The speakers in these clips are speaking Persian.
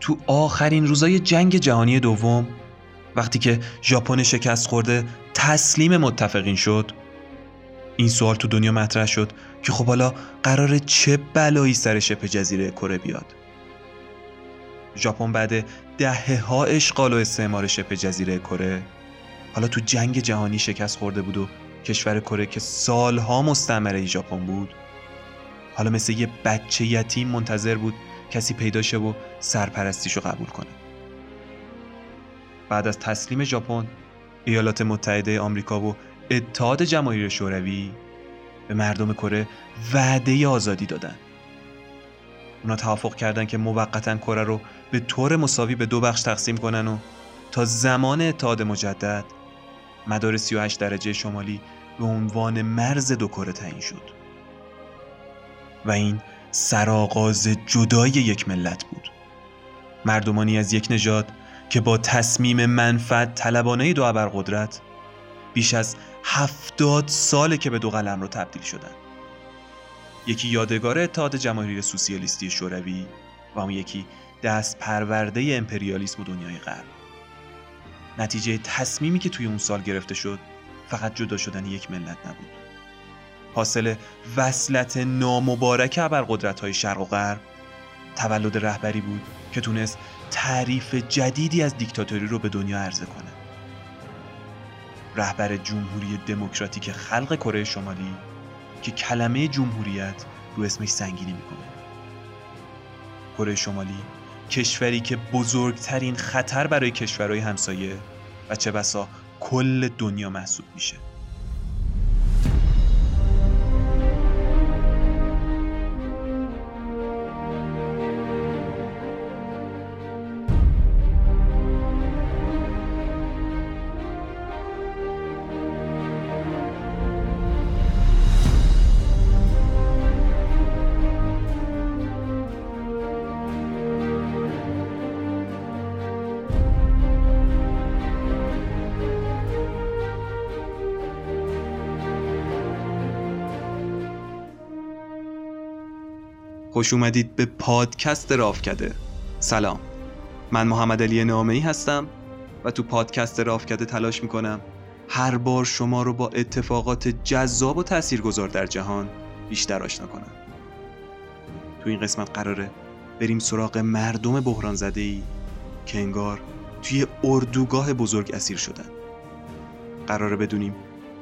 تو آخرین روزای جنگ جهانی دوم وقتی که ژاپن شکست خورده تسلیم متفقین شد این سوال تو دنیا مطرح شد که خب حالا قرار چه بلایی سر شبه جزیره کره بیاد؟ ژاپن بعد دهه ها اشغال و استعمار شبه جزیره کره حالا تو جنگ جهانی شکست خورده بود و کشور کره که سالها مستعمره ژاپن بود حالا مثل یه بچه یتیم منتظر بود کسی پیدا شه و سرپرستیشو قبول کنه. بعد از تسلیم ژاپن ایالات متحده آمریکا و اتحاد جماهیر شوروی به مردم کره وعده آزادی دادن. اونا توافق کردن که موقتا کره رو به طور مساوی به دو بخش تقسیم کنن و تا زمان اتحاد مجدد مدار 38 درجه شمالی به عنوان مرز دو کره تعیین شد. و این سرآغاز جدای یک ملت بود. مردمانی از یک نژاد که با تصمیم منفعت طلبانه دو ابرقدرت بیش از هفتاد ساله که به دو قلم رو تبدیل شدن. یکی یادگار اتحاد جماهیر سوسیالیستی شوروی و اون یکی دست پرورده امپریالیسم و دنیای غرب. نتیجه تصمیمی که توی اون سال گرفته شد فقط جدا شدن یک ملت نبود. حاصل وصلت نامبارک ابرقدرت های شرق و غرب تولد رهبری بود که تونست تعریف جدیدی از دیکتاتوری رو به دنیا عرضه کنه. رهبر جمهوری دموکراتیک خلق کره شمالی که کلمه جمهوریت رو اسمش سنگینی می‌کنه. کره شمالی کشوری که بزرگترین خطر برای کشورهای همسایه و چه بسا کل دنیا محسوب میشه. خوش اومدید به پادکست رافکده. سلام. من محمد علی نامه هستم و تو پادکست رافکده تلاش می‌کنم هر بار شما رو با اتفاقات جذاب و تاثیرگذار در جهان بیشتر آشنا کنم. تو این قسمت قراره بریم سراغ مردم بحران زده ای که انگار توی اردوگاه بزرگ اسیر شدن. قراره بدونیم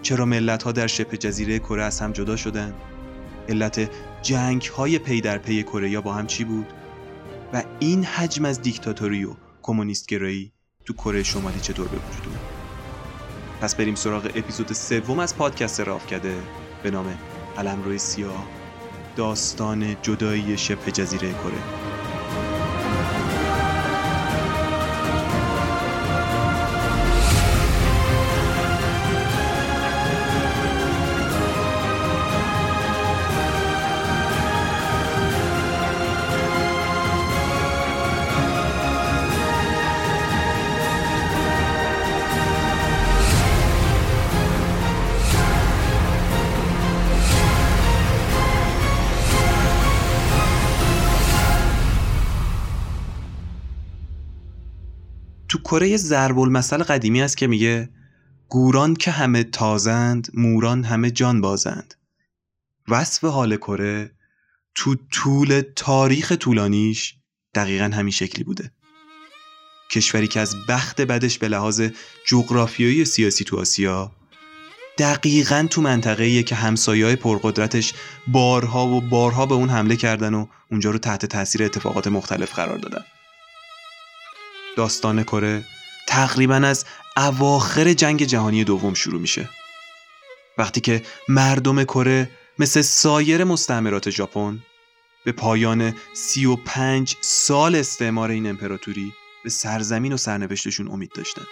چرا ملت ها در شبه جزیره کره از هم جدا شدن. علت جنگ های پی در پی کره با هم چی بود؟ و این حجم از دیکتاتوری و کمونیست گرایی تو کره شمالی چطور به وجود اومد؟ پس بریم سراغ اپیزود سوم از پادکست رافکده به نام روی سیاه داستان جدایی شبه جزیره کره. کره ضرب المثل قدیمی است که میگه گوران که همه تازند موران همه جان بازند. وصف حال کره تو طول تاریخ طولانیش دقیقا همین شکلی بوده. کشوری که از بخت بدش به لحاظ جغرافیایی سیاسی تو آسیا دقیقا تو منطقه که همسایه پرقدرتش بارها و بارها به اون حمله کردن و اونجا رو تحت تاثیر اتفاقات مختلف قرار دادن. داستان کره تقریبا از اواخر جنگ جهانی دوم شروع میشه. وقتی که مردم کره مثل سایر مستعمرات ژاپن به پایان سی و پنج سال استعمار این امپراتوری به سرزمین و سرنوشتشون امید داشتن.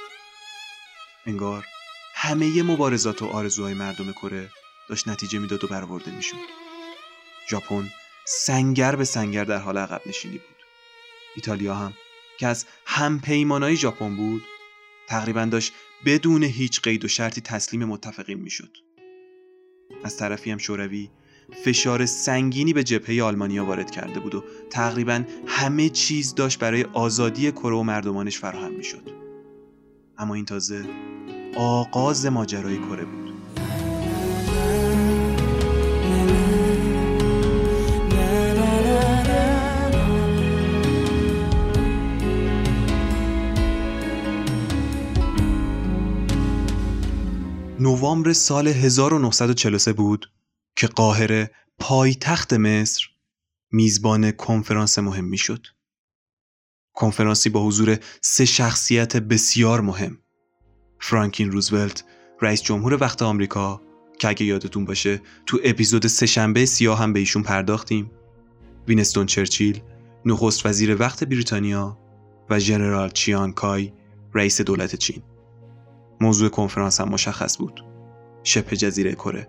انگار همه مبارزات و آرزوهای مردم کره داشت نتیجه می‌داد و برآورده می‌شد. ژاپن سنگر به سنگر در حال عقب نشینی بود. ایتالیا هم که از همپیمانای ژاپن بود تقریبا داشت بدون هیچ قید و شرطی تسلیم متفقین می‌شد از طرفی هم شوروی فشار سنگینی به جبهه آلمانیا وارد کرده بود و تقریبا همه چیز داشت برای آزادی کره و مردمانش فراهم می‌شد. اما این تازه آغاز ماجرای کره بود. نوامبر سال 1943 بود که قاهره پایتخت مصر میزبان کنفرانس مهمی شد. کنفرانسی با حضور سه شخصیت بسیار مهم. فرانکین روزولت، رئیس جمهور وقت آمریکا که اگه یادتون باشه تو اپیزود سهشنبه سیاه هم به ایشون پرداختیم. وینستون چرچیل، نخست وزیر وقت بریتانیا و ژنرال چیان کای، رئیس دولت چین. موضوع کنفرانس هم مشخص بود. شبه جزیره کره.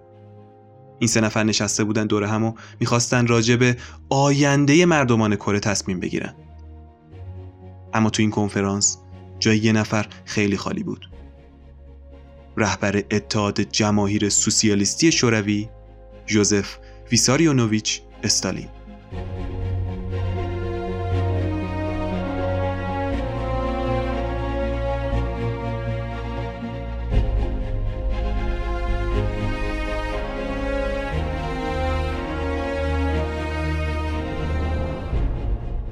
این سه نفر نشسته بودن دور هم و می‌خواستن راجع به آینده مردمان کره تصمیم بگیرن. اما تو این کنفرانس جای یه نفر خیلی خالی بود. رهبر اتحاد جماهیر سوسیالیستی شوروی جوزف ویساریونوویچ استالین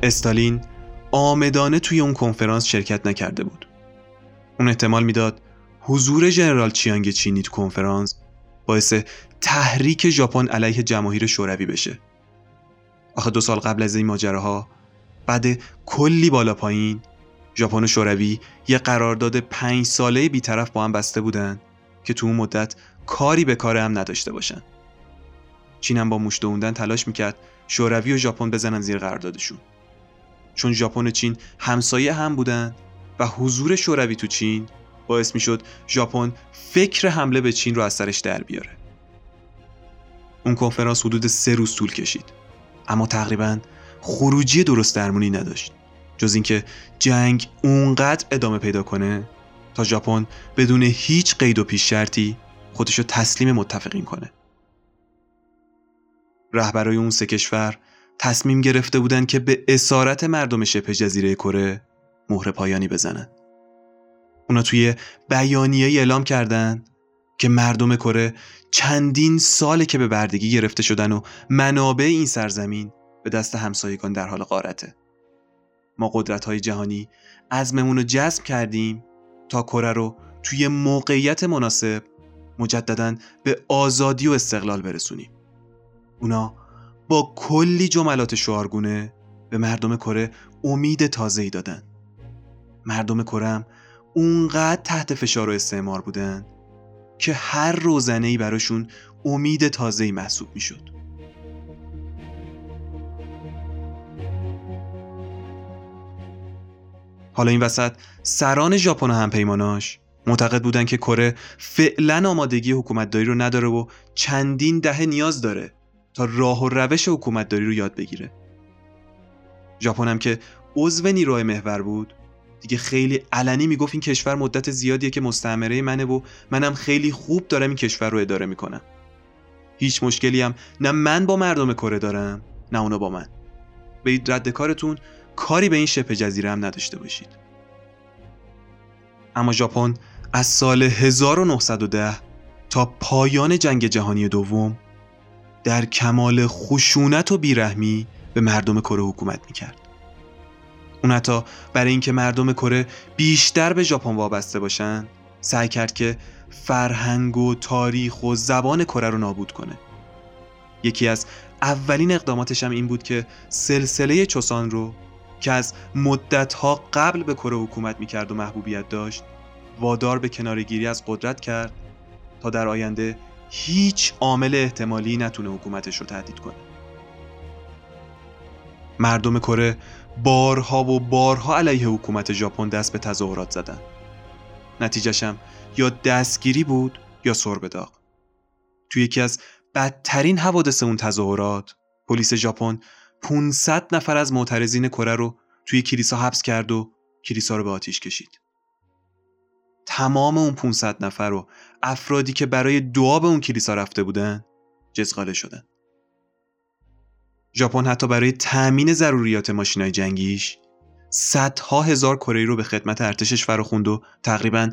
استالین آمدانه توی اون کنفرانس شرکت نکرده بود. اون احتمال می‌داد حضور ژنرال چیانگ چینی تو کنفرانس باعث تحریک ژاپن علیه جماهیر شوروی بشه. آخه دو سال قبل از این ماجراها بعد کلی بالا پایین ژاپن و شوروی یه قرارداد پنج ساله بیطرف با هم بسته بودن که تو اون مدت کاری به کار هم نداشته باشن. چین هم با موش دووندن تلاش می‌کرد شوروی و ژاپن بزنن زیر قراردادشون. چون ژاپن و چین همسایه هم بودن و حضور شوروی تو چین باعث می‌شد ژاپن فکر حمله به چین رو از سرش در بیاره. اون کنفرانس حدود سه روز طول کشید. اما تقریبا خروجی درست درمونی نداشت. جز اینکه جنگ اونقدر ادامه پیدا کنه تا ژاپن بدون هیچ قید و پیش شرطی خودشو تسلیم متفقین کنه. رهبرای اون سه کشور تصمیم گرفته بودند که به اسارت مردم شبه جزیره کره مهر پایانی بزنن. اونا توی بیانیه اعلام کردن که مردم کره چندین ساله که به بردگی گرفته شدن و منابع این سرزمین به دست همسایگان در حال غارته. ما قدرت های جهانی عزممون رو جذب کردیم تا کره رو توی موقعیت مناسب مجددا به آزادی و استقلال برسونیم. اونا با کلی جملات شعارگونه به مردم کره امید تازه‌ای دادن. مردم کره هم اونقدر تحت فشار و استعمار بودن که هر روزنه براشون امید تازه‌ای محسوب می‌شد. حالا این وسط سران ژاپن و همپیماناش معتقد بودن که کره فعلا آمادگی حکومتداری رو نداره و چندین دهه نیاز داره تا راه و روش حکومتداری رو یاد بگیره. ژاپن هم که عضو نیروهای محور بود دیگه خیلی علنی می‌گفت این کشور مدت زیادیه که مستعمره منه و منم خیلی خوب دارم این کشور رو اداره می‌کنم. هیچ مشکلی هم نه من با مردم کره دارم نه اونا با من. به رد کارتون کاری به این شبه جزیره هم نداشته باشید. اما ژاپن از سال 1910 تا پایان جنگ جهانی دوم در کمال خشونت و بیرحمی به مردم کره حکومت می‌کرد. اون حتی برای اینکه مردم کره بیشتر به ژاپن وابسته باشن سعی کرد که فرهنگ و تاریخ و زبان کره رو نابود کنه. یکی از اولین اقداماتش هم این بود که سلسله چوسان رو که از مدتها قبل به کره حکومت می‌کرد و محبوبیت داشت وادار به کنارگیری از قدرت کرد تا در آینده هیچ عامل احتمالی نتونه حکومتش رو تهدید کنه. مردم کره بارها و بارها علیه حکومت ژاپن دست به تظاهرات زدن. نتیجهشم یا دستگیری بود یا سر به داغ. توی یکی از بدترین حوادث اون تظاهرات پلیس ژاپن 500 نفر از معترضین کره رو توی کلیسا حبس کرد و کلیسا رو به آتیش کشید. تمام اون 500 نفر و افرادی که برای دعا به اون کلیسا رفته بودن جزغاله شدن ژاپن حتی برای تأمین ضروریات ماشینای جنگیش صدها هزار کره رو به خدمت ارتشش فراخوند و تقریبا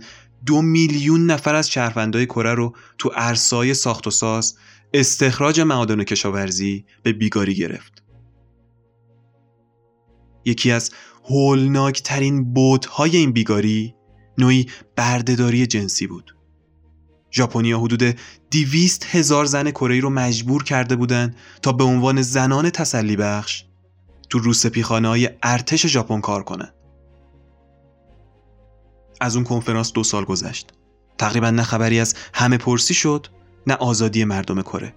دو میلیون نفر از شهروندای کره رو تو ارسای ساخت و ساز استخراج معادن و کشاورزی به بیگاری گرفت. یکی از هولناکترین بودهای این بیگاری نوعی بردهداری جنسی بود. ژاپنیا حدود دیویست هزار زن کره رو مجبور کرده بودند تا به عنوان زنان تسلی بخش تو روسپیخانه های ارتش ژاپن کار کنند. از اون کنفرانس دو سال گذشت. تقریبا نه خبری از همه پرسی شد نه آزادی مردم کره.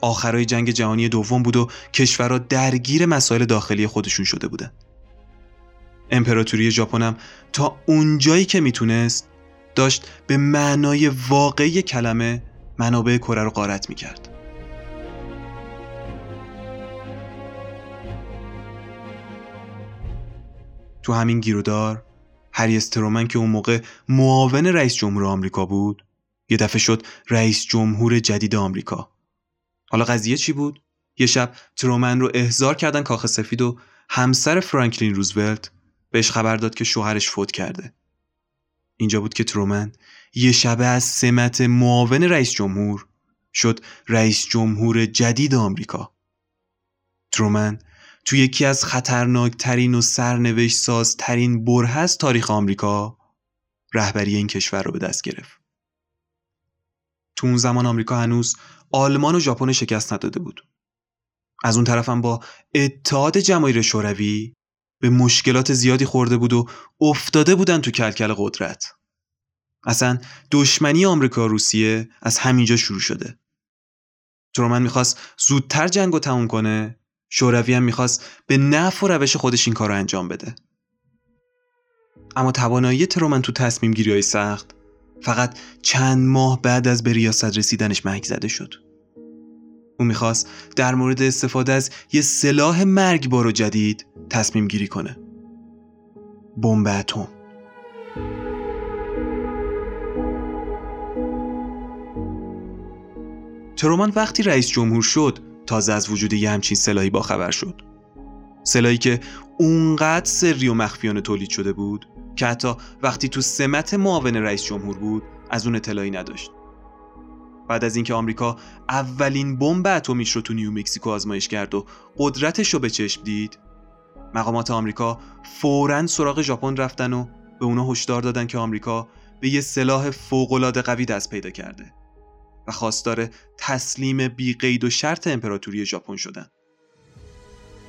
آخرای جنگ جهانی دوم بود و کشورها درگیر مسائل داخلی خودشون شده بودن. امپراتوری ژاپن هم تا اونجایی که می‌تونست داشت به معنای واقعی کلمه منابع کره رو غارت می‌کرد. تو همین گیرودار هری استرومن که اون موقع معاون رئیس جمهور آمریکا بود یه دفعه شد رئیس جمهور جدید آمریکا. حالا قضیه چی بود؟ یه شب ترومن رو احضار کردن کاخ سفید و همسر فرانکلین روزولت بهش خبر داد که شوهرش فوت کرده. اینجا بود که ترومن یه شبه از سمت معاون رئیس جمهور شد رئیس جمهور جدید آمریکا ترومن تو یکی از خطرناکترین و سرنوشت سازترین بره از تاریخ آمریکا رهبری این کشور رو به دست گرفت. تو اون زمان آمریکا هنوز آلمان و ژاپن شکست نداده بود. از اون طرفم با اتحاد جماهیر شوروی به مشکلات زیادی خورده بود و افتاده بودن تو کلکل قدرت. اصلا دشمنی آمریکا روسیه از همینجا شروع شده. ترومن می‌خواست زودتر جنگ رو تموم کنه شوروی هم می‌خواست به نفع و روش خودش این کار رو انجام بده اما توانایی ترومن تو تصمیم گیری های سخت فقط چند ماه بعد از به ریاست رسیدنش محک زده شد او می‌خواست در مورد استفاده از یه سلاح مرگبار و جدید تصمیم گیری کنه. بمب اتم. ترومان وقتی رئیس جمهور شد تازه از وجود یه همچین سلاحی باخبر شد. سلاحی که اونقدر سری و مخفیانه تولید شده بود که حتی وقتی تو سمت معاون رئیس جمهور بود از اون اطلاعی نداشت. بعد از اینکه آمریکا اولین بمب اتمیش رو تو نیو مکزیکو آزمایش کرد و قدرتش رو به چشم دید مقامات آمریکا فوراً سراغ ژاپن رفتن و به اونا هشدار دادن که آمریکا به یه سلاح فوق‌العاده قوی دست پیدا کرده و خواستار تسلیم بی قید و شرط امپراتوری ژاپن شدند.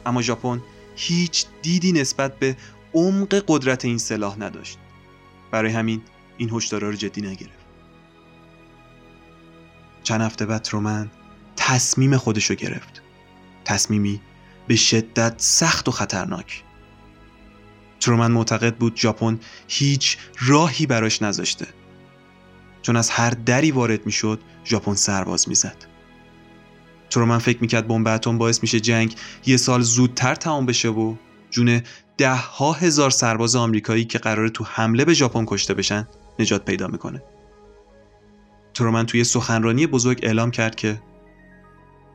اما ژاپن هیچ دیدی نسبت به عمق قدرت این سلاح نداشت. برای همین این هشدارا رو جدی نگرفت. چند هفته بعد ترومن تصمیم خودشو گرفت. تصمیمی به شدت سخت و خطرناک. ترومن معتقد بود ژاپن هیچ راهی براش نذاشته چون از هر دری وارد می‌شد ژاپن سرباز می‌زد ترومن فکر می‌کرد بمب اتم باعث میشه جنگ یه سال زودتر تمام بشه و جون ده ها هزار سرباز آمریکایی که قراره تو حمله به ژاپن کشته بشن نجات پیدا می‌کنه ترومن توی سخنرانی بزرگ اعلام کرد که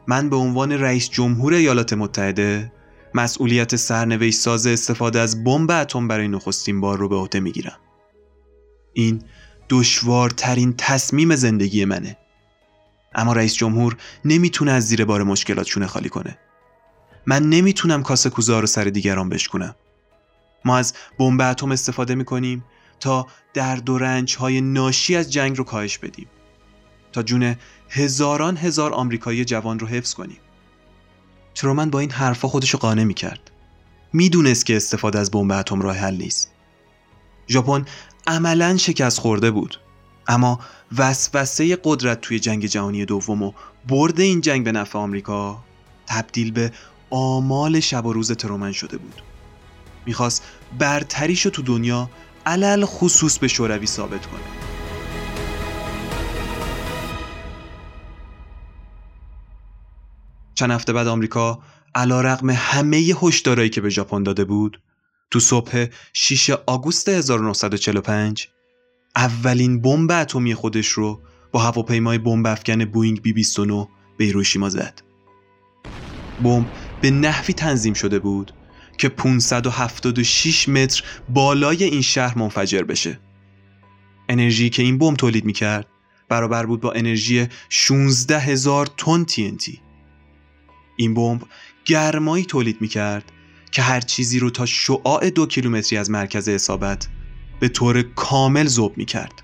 من به عنوان رئیس جمهور ایالات متحده مسئولیت سرنوشت ساز استفاده از بمب اتم برای نخستین بار رو به عهده می‌گیرم. این دشوارترین تصمیم زندگی منه. اما رئیس جمهور نمی‌تونه از زیر بار مشکلات شونه خالی کنه. من نمی‌تونم کاسه کوزه رو سر دیگران بشکنم ما از بمب اتم استفاده می‌کنیم تا درد و رنج های ناشی از جنگ رو کاهش بدیم. تا جون هزاران هزار آمریکایی جوان رو حفظ کنیم ترومن با این حرفا خودشو قانع می‌کرد. می‌دونست که استفاده از بمب اتم راه حل نیست. ژاپن عملا شکست خورده بود. اما وسوسه قدرت توی جنگ جهانی دوم و برد این جنگ به نفع آمریکا تبدیل به آمال شب و روز ترومن شده بود. می‌خواست برتریشو تو دنیا علل خصوص به شوروی ثابت کنه. چند هفته بعد آمریکا علا رقم همه هشدارایی که به ژاپن داده بود تو صبح 6 آگوست 1945 اولین بمب اتمی خودش رو با هواپیمای بمب افکن بوینگ بی 29 به هیروشیما زد. بمب به نحوی تنظیم شده بود که 576 متر بالای این شهر منفجر بشه انرژی که این بمب تولید می‌کرد برابر بود با انرژی 16 هزار تن TNT این بمب گرمایی تولید می‌کرد که هر چیزی رو تا شعاع دو کیلومتری از مرکز اصابت به طور کامل ذوب می‌کرد.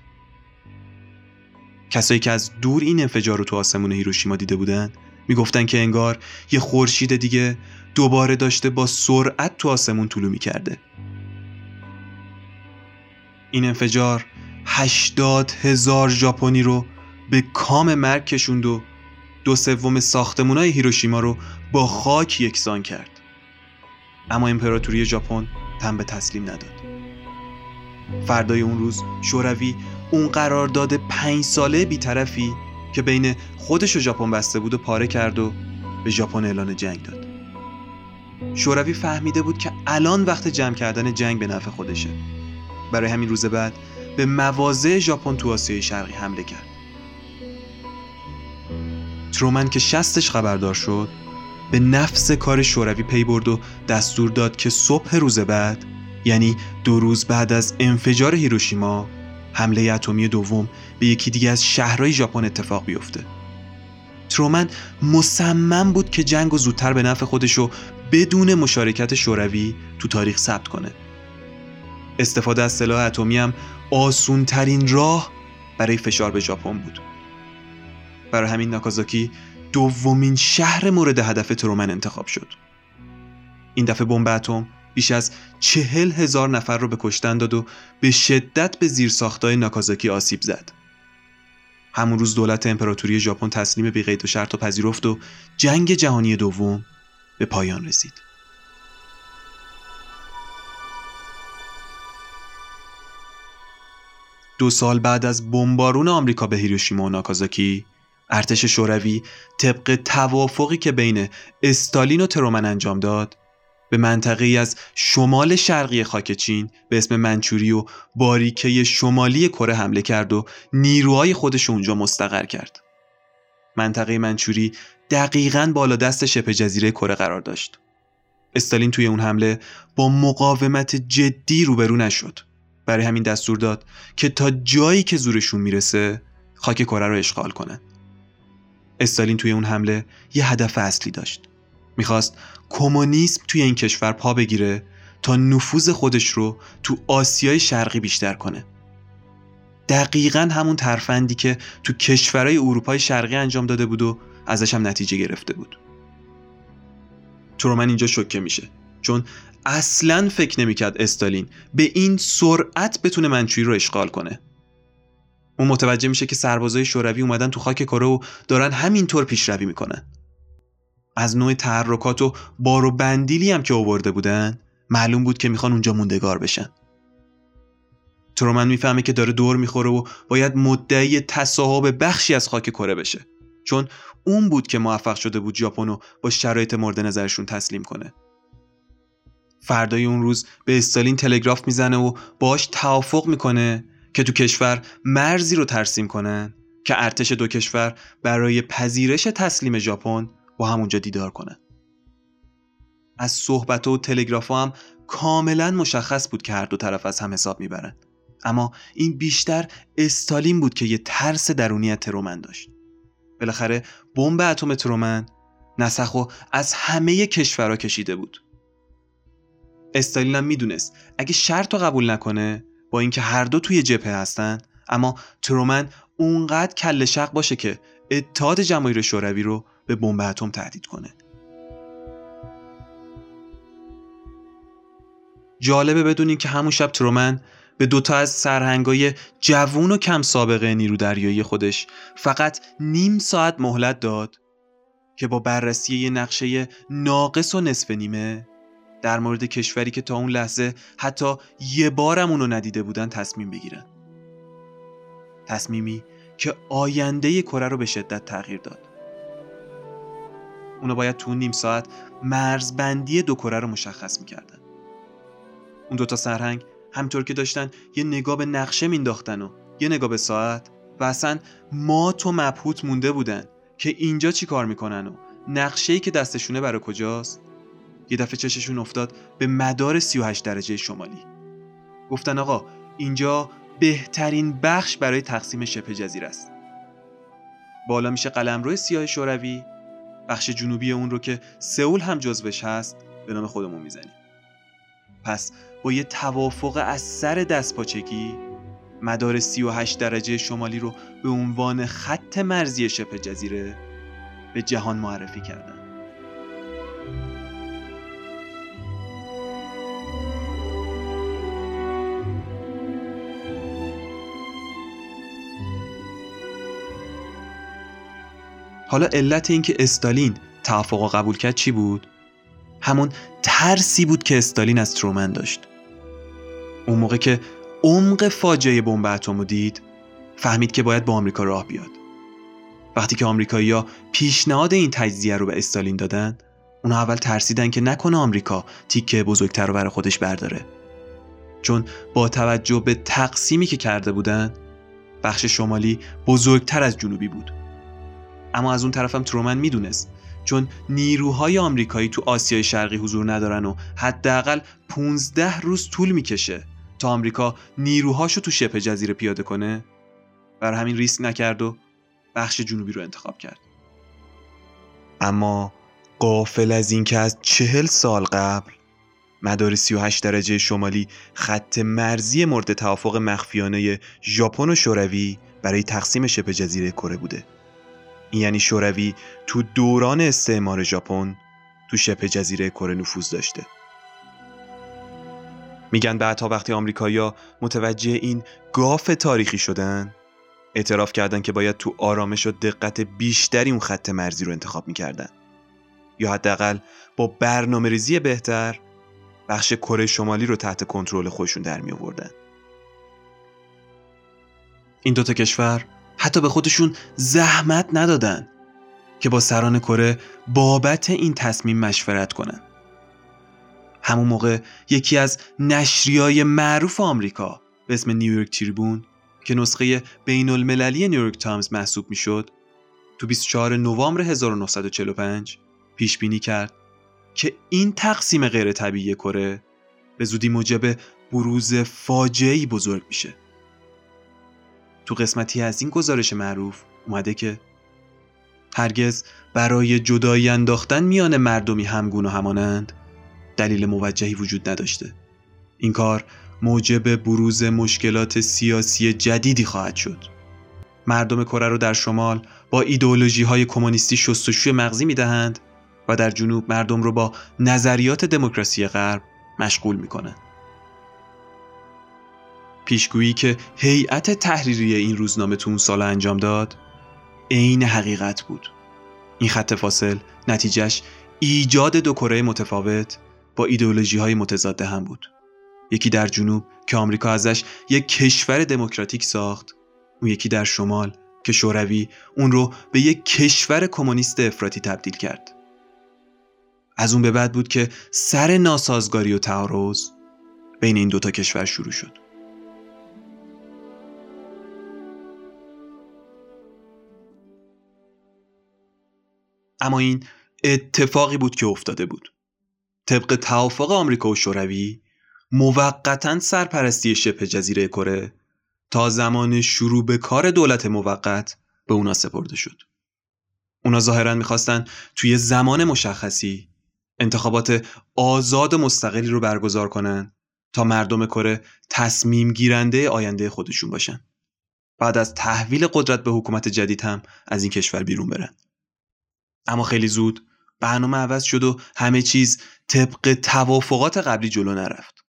کسایی که از دور این انفجار رو تو آسمون هیروشیما دیده بودن می‌گفتن که انگار یه خورشید دیگه دوباره داشته با سرعت تو آسمون طلوع می‌کرده. این انفجار هشتاد هزار ژاپنی رو به کام مرگ کشوند و دو سوم ساختمونای هیروشیما رو با خاک یکسان کرد. اما امپراتوری ژاپن تن به تسلیم نداد. فردای اون روز شوروی اون قرارداد پنج ساله بیطرفی که بین خودش و ژاپن بسته بود و پاره کرد و به ژاپن اعلان جنگ داد. شوروی فهمیده بود که الان وقت جمع کردن جنگ به نفع خودشه. برای همین روز بعد به مواضع ژاپن تو آسیای شرقی حمله کرد. ترومن که شستش خبردار شد به نفس کار شوروی پی برد و دستور داد که صبح روز بعد یعنی دو روز بعد از انفجار هیروشیما حمله اتمی دوم به یکی دیگه از شهرهای ژاپن اتفاق بیفته. ترومن مصمم بود که جنگ و زودتر به نفع خودش رو بدون مشارکت شوروی تو تاریخ ثبت کنه. استفاده از سلاح اتمی هم آسون ترین راه برای فشار به ژاپن بود. برای همین ناکازاکی دومین شهر مورد هدف ترومن انتخاب شد. این دفعه بمب اتم بیش از چهل هزار نفر رو به کشتن داد و به شدت به زیرساختهای ناکازاکی آسیب زد. همون روز دولت امپراتوری ژاپن تسلیم بی قید و شرط و پذیرفت و جنگ جهانی دوم به پایان رسید. دو سال بعد از بمبارون آمریکا به هیروشیما و ناکازاکی ارتش شوروی طبق توافقی که بین استالین و ترومن انجام داد به منطقه از شمال شرقی خاک چین به اسم منچوری و باریکه شمالی کره حمله کرد و نیروهای خودش اونجا مستقر کرد. منطقه منچوری دقیقا بالا دست شبه جزیره کره قرار داشت. استالین توی اون حمله با مقاومت جدی روبرو نشد. برای همین دستور داد که تا جایی که زورشون می‌رسه خاک کره رو اشغال کنن. استالین توی اون حمله یه هدف اصلی داشت. می‌خواست کمونیسم توی این کشور پا بگیره تا نفوذ خودش رو تو آسیای شرقی بیشتر کنه. دقیقا همون ترفندی که تو کشورهای اروپای شرقی انجام داده بود و ازش هم نتیجه گرفته بود. ترومن اینجا شکه میشه چون اصلا فکر نمی‌کرد استالین به این سرعت بتونه منچوی رو اشغال کنه. اون متوجه میشه که سربازای شوروی اومدن تو خاک کره و دارن همینطور پیشروی می‌کنن. از نوع تحرکات و بار و بندیلی هم که آورده بودن معلوم بود که می‌خوان اونجا موندگار بشن. ترومن می‌فهمه که داره دور می‌خوره و باید مدعی تصاحب بخشی از خاک کره بشه. چون اون بود که موفق شده بود ژاپن رو با شرایط مورد نظرشون تسلیم کنه. فردای اون روز به استالین تلگراف می‌زنه و باش توافق می‌کنه که تو کشور مرزی رو ترسیم کنن که ارتش دو کشور برای پذیرش تسلیم ژاپن با همونجا دیدار کنه. از صحبت و تلگراف هم کاملا مشخص بود که هر دو طرف از هم حساب می‌برن. اما این بیشتر استالین بود که یه ترس درونی ترومن داشت. بالاخره بمب اتم ترومن نسخو از همه کشورها کشیده بود. استالین هم می‌دونست اگه شرط رو قبول نکنه با اینکه هر دو توی جبهه هستن. اما ترومن اونقدر کل شق باشه که اتحاد جماهیر شوروی رو به بمب اتم تهدید کنه. جالبه بدونین که همون شب ترومن به دوتا از سرهنگای جوون و کم سابقه نیرو دریایی خودش فقط نیم ساعت مهلت داد که با بررسی یه نقشه ناقص و نصف نیمه در مورد کشوری که تا اون لحظه حتی یه بارم اونو ندیده بودن تصمیم بگیرن. تصمیمی که آینده کره رو به شدت تغییر داد. اونا باید تو نیم ساعت مرزبندی دو کره رو مشخص می‌کردن. اون دوتا سرهنگ همطور که داشتن یه نگاه به نقشه مینداختن و یه نگاه به ساعت و اصلا ما تو مبهوت مونده بودن که اینجا چی کار می‌کنن و نقشه‌ای که دستشونه برای کجاست؟ یه دفعه چششون افتاد به مدار 38 درجه شمالی. گفتن آقا اینجا بهترین بخش برای تقسیم شبه جزیره است. بالا میشه قلمرو سیاه شوروی بخش جنوبی اون رو که سئول هم جزوش هست به نام خودمون می‌زنیم. پس با یه توافق از سر دستپاچگی مدار 38 درجه شمالی رو به عنوان خط مرزی شبه جزیره به جهان معرفی کردن. حالا علت اینکه استالین توافق قبول کرد چی بود؟ همون ترسی بود که استالین از ترومن داشت. اون موقع که عمق فاجعه بمب اتم دید، فهمید که باید با آمریکا راه بیاد. وقتی که آمریکایی‌ها پیشنهاد این تجزیه رو به استالین دادن، اونا اول ترسیدن که نکنه آمریکا تیکه بزرگتر رو برای خودش برداره. چون با توجه به تقسیمی که کرده بودن، بخش شمالی بزرگتر از جنوبی بود. اما از اون طرفم ترومن می‌دونست. چون نیروهای آمریکایی تو آسیای شرقی حضور ندارن و حداقل 15 روز طول می‌کشه تا آمریکا نیروهاشو تو شبه جزیره پیاده کنه. بر همین ریسک نکرد و بخش جنوبی رو انتخاب کرد. اما قافل از اینکه از چهل سال قبل مدار 38 درجه شمالی خط مرزی مورد توافق مخفیانه ژاپن و شوروی برای تقسیم شبه جزیره کره بوده. یعنی شوروی تو دوران استعمار ژاپن تو شبه جزیره کره نفوذ داشته میگن بعدها وقتی آمریکایی‌ها متوجه این گاف تاریخی شدن اعتراف کردن که باید تو آرامش و دقت بیشتری اون خط مرزی رو انتخاب می‌کردن یا حداقل با برنامه ریزی بهتر بخش کره شمالی رو تحت کنترل خودشون در می آوردن. این دوتا کشور حتی به خودشون زحمت ندادن که با سران کره بابت این تصمیم مشورت کنن. همون موقع یکی از نشریای معروف آمریکا به اسم نیویورک تریبون که نسخه بین المللی نیویورک تایمز محسوب می‌شد تو 24 نوامبر 1945 پیش بینی کرد که این تقسیم غیر طبیعی کره به زودی موجب بروز فاجعه‌ای بزرگ میشه. تو قسمتی از این گزارش معروف اومده که هرگز برای جدایی انداختن میان مردمی همگون و همانند دلیل موجهی وجود نداشته. این کار موجب بروز مشکلات سیاسی جدیدی خواهد شد. مردم کره رو در شمال با ایدئولوژی های کمونیستی شستشوی مغزی می‌دهند و در جنوب مردم رو با نظریات دموکراسی غرب مشغول می‌کنند. پیشگویی که هیئت تحریری این روزنامه تو اون سال انجام داد عین حقیقت بود. این خط فاصل نتیجهش ایجاد دو کره متفاوت با ایدئولوژی های متضاد هم بود. یکی در جنوب که آمریکا ازش یک کشور دموکراتیک ساخت اون یکی در شمال که شوروی اون رو به یک کشور کمونیست افراطی تبدیل کرد. از اون به بعد بود که سر ناسازگاری و تعارض بین این دوتا کشور شروع شد. اما این اتفاقی بود که افتاده بود. طبق توافق آمریکا و شوروی موقتا سرپرستی شبه جزیره کره تا زمان شروع به کار دولت موقت به اونا سپرده شد. اونا ظاهرا می‌خواستن توی زمان مشخصی انتخابات آزاد و مستقلی رو برگزار کنن تا مردم کره تصمیم گیرنده آینده خودشون باشن. بعد از تحویل قدرت به حکومت جدید هم از این کشور بیرون برن. اما خیلی زود برنامه عوض شد و همه چیز طبق توافقات قبلی جلو نرفت.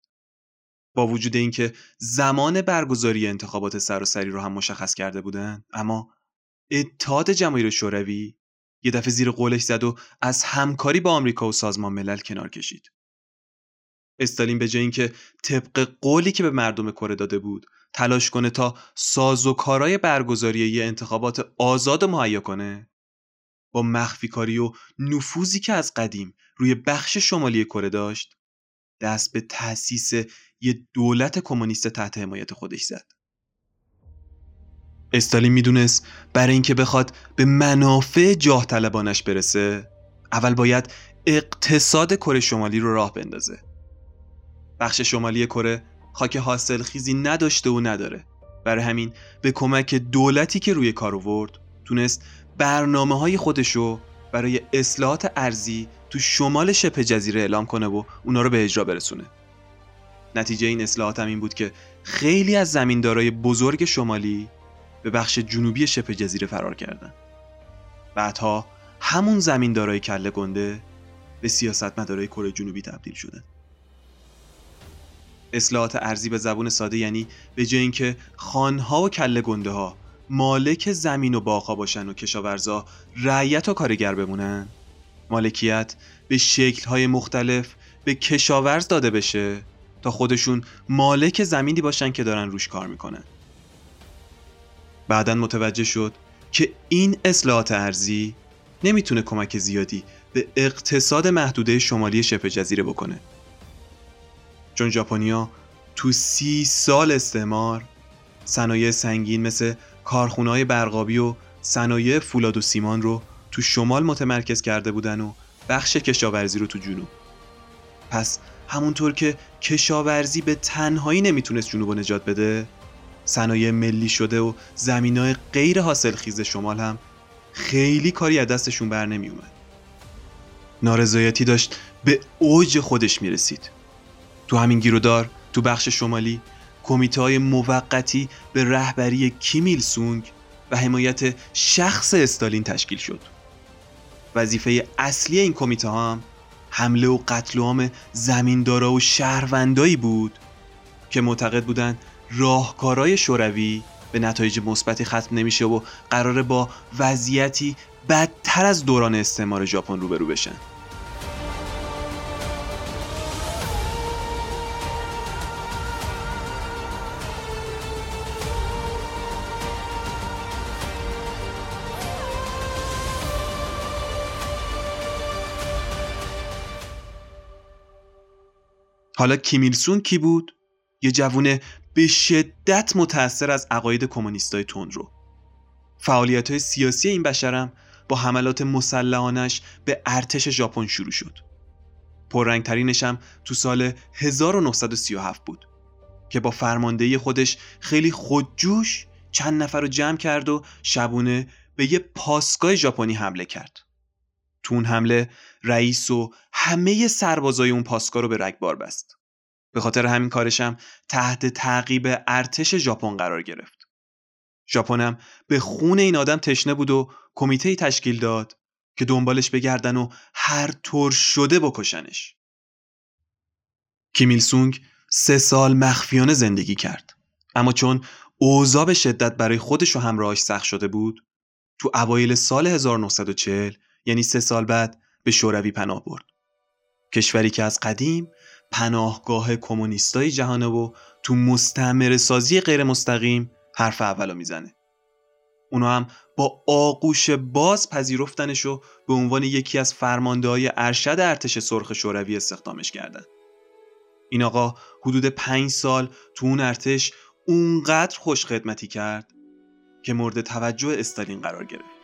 با وجود اینکه زمان برگزاری انتخابات سراسری رو هم مشخص کرده بودن اما اتحاد جماهیر شوروی یه دفعه زیر قولش زد و از همکاری با آمریکا و سازمان ملل کنار کشید. استالین به جای اینکه طبق قولی که به مردم کره داده بود تلاش کنه تا ساز و کارای برگزاری یه انتخابات آزاد مهیا کنه با مخفی و نفوذی که از قدیم روی بخش شمالی کره داشت دست به تأسیس یه دولت کمونیست تحت حمایت خودش زد. استالین می‌دونست برای اینکه بخواد به منافع جاه طلبانش برسه اول باید اقتصاد کره شمالی رو راه بندازه. بخش شمالی کره خاک حاصل خیزی نداشته و نداره. برای همین به کمک دولتی که روی کار آورد تونست برنامه های خودشو برای اصلاحات ارزی تو شمال شبه جزیره اعلام کنه و اونا رو به اجرا برسونه. نتیجه این اصلاحات هم این بود که خیلی از زمیندارای بزرگ شمالی به بخش جنوبی شبه جزیره فرار کردن. بعدها همون زمیندارای کله گنده به سیاستمدارای کره جنوبی تبدیل شدن. اصلاحات ارزی به زبون ساده یعنی به جای اینکه خانها و کله گنده ها مالک زمین و باغها باشن و کشاورزا رعیت و کارگر بمونن؟ مالکیت به شکلهای مختلف به کشاورز داده بشه تا خودشون مالک زمینی باشن که دارن روش کار می‌کنن. بعدا متوجه شد که این اصلاحات ارزی نمی‌تونه کمک زیادی به اقتصاد محدوده شمالی شبه جزیره بکنه. چون ژاپنیا تو سی سال استعمار صنایع سنگین مثل کارخونه‌های برقابی و صنایع فولاد و سیمان رو تو شمال متمرکز کرده بودن و بخش کشاورزی رو تو جنوب پس همونطور که کشاورزی به تنهایی نمی‌تونست جنوب و نجات بده صنایع ملی شده و زمینای غیر حاصل خیز شمال هم خیلی کاری از دستشون بر نمی اومد. نارضایتی داشت به اوج خودش می رسید. تو همین گیرودار تو بخش شمالی کمیته های موقتی به رهبری کیمیل سونگ و حمایت شخص استالین تشکیل شد. وظیفه اصلی این کمیته ها هم حمله و قتل و عام زمیندارا و شهروندایی بود که معتقد بودند راهکارهای شوروی به نتایج مثبتی ختم نمیشه و قراره با وضعیتی بدتر از دوران استعمار ژاپن روبرو بشن حالا کیمیلسون کی بود؟ یه جوون به شدت متأثر از عقاید کمونیستای تندرو فعالیت های سیاسی این بشرم با حملات مسلحانش به ارتش ژاپن شروع شد. پررنگترینش هم تو سال 1937 بود که با فرماندهی خودش خیلی خودجوش چند نفر رو جمع کرد و شبونه به یه پاسگاه ژاپنی حمله کرد. تو اون حمله رئیس و همه سربازای اون پاسگاه رو به رگبار بست به خاطر همین کارشم تحت تعقیب ارتش ژاپن قرار گرفت. ژاپنم به خون این آدم تشنه بود و کمیته تشکیل داد که دنبالش بگردن و هر طور شده بکشنش. کیمیل سونگ سه سال مخفیانه زندگی کرد. اما چون اوضاع به شدت برای خودش و همراهاش سخت شده بود، تو اوایل سال 1940 یعنی سه سال بعد به شوروی پناه برد. کشوری که از قدیم پناهگاه کمونیستای جهانه و تو مستعمره سازی غیر مستقیم حرف اولو می‌زنه. اونا هم با آغوش باز پذیرفتنش و به عنوان یکی از فرمانده های ارشد ارتش سرخ شوروی استخدامش کردن. این آقا حدود پنج سال تو اون ارتش اونقدر خوش خدمتی کرد که مورد توجه استالین قرار گرفت.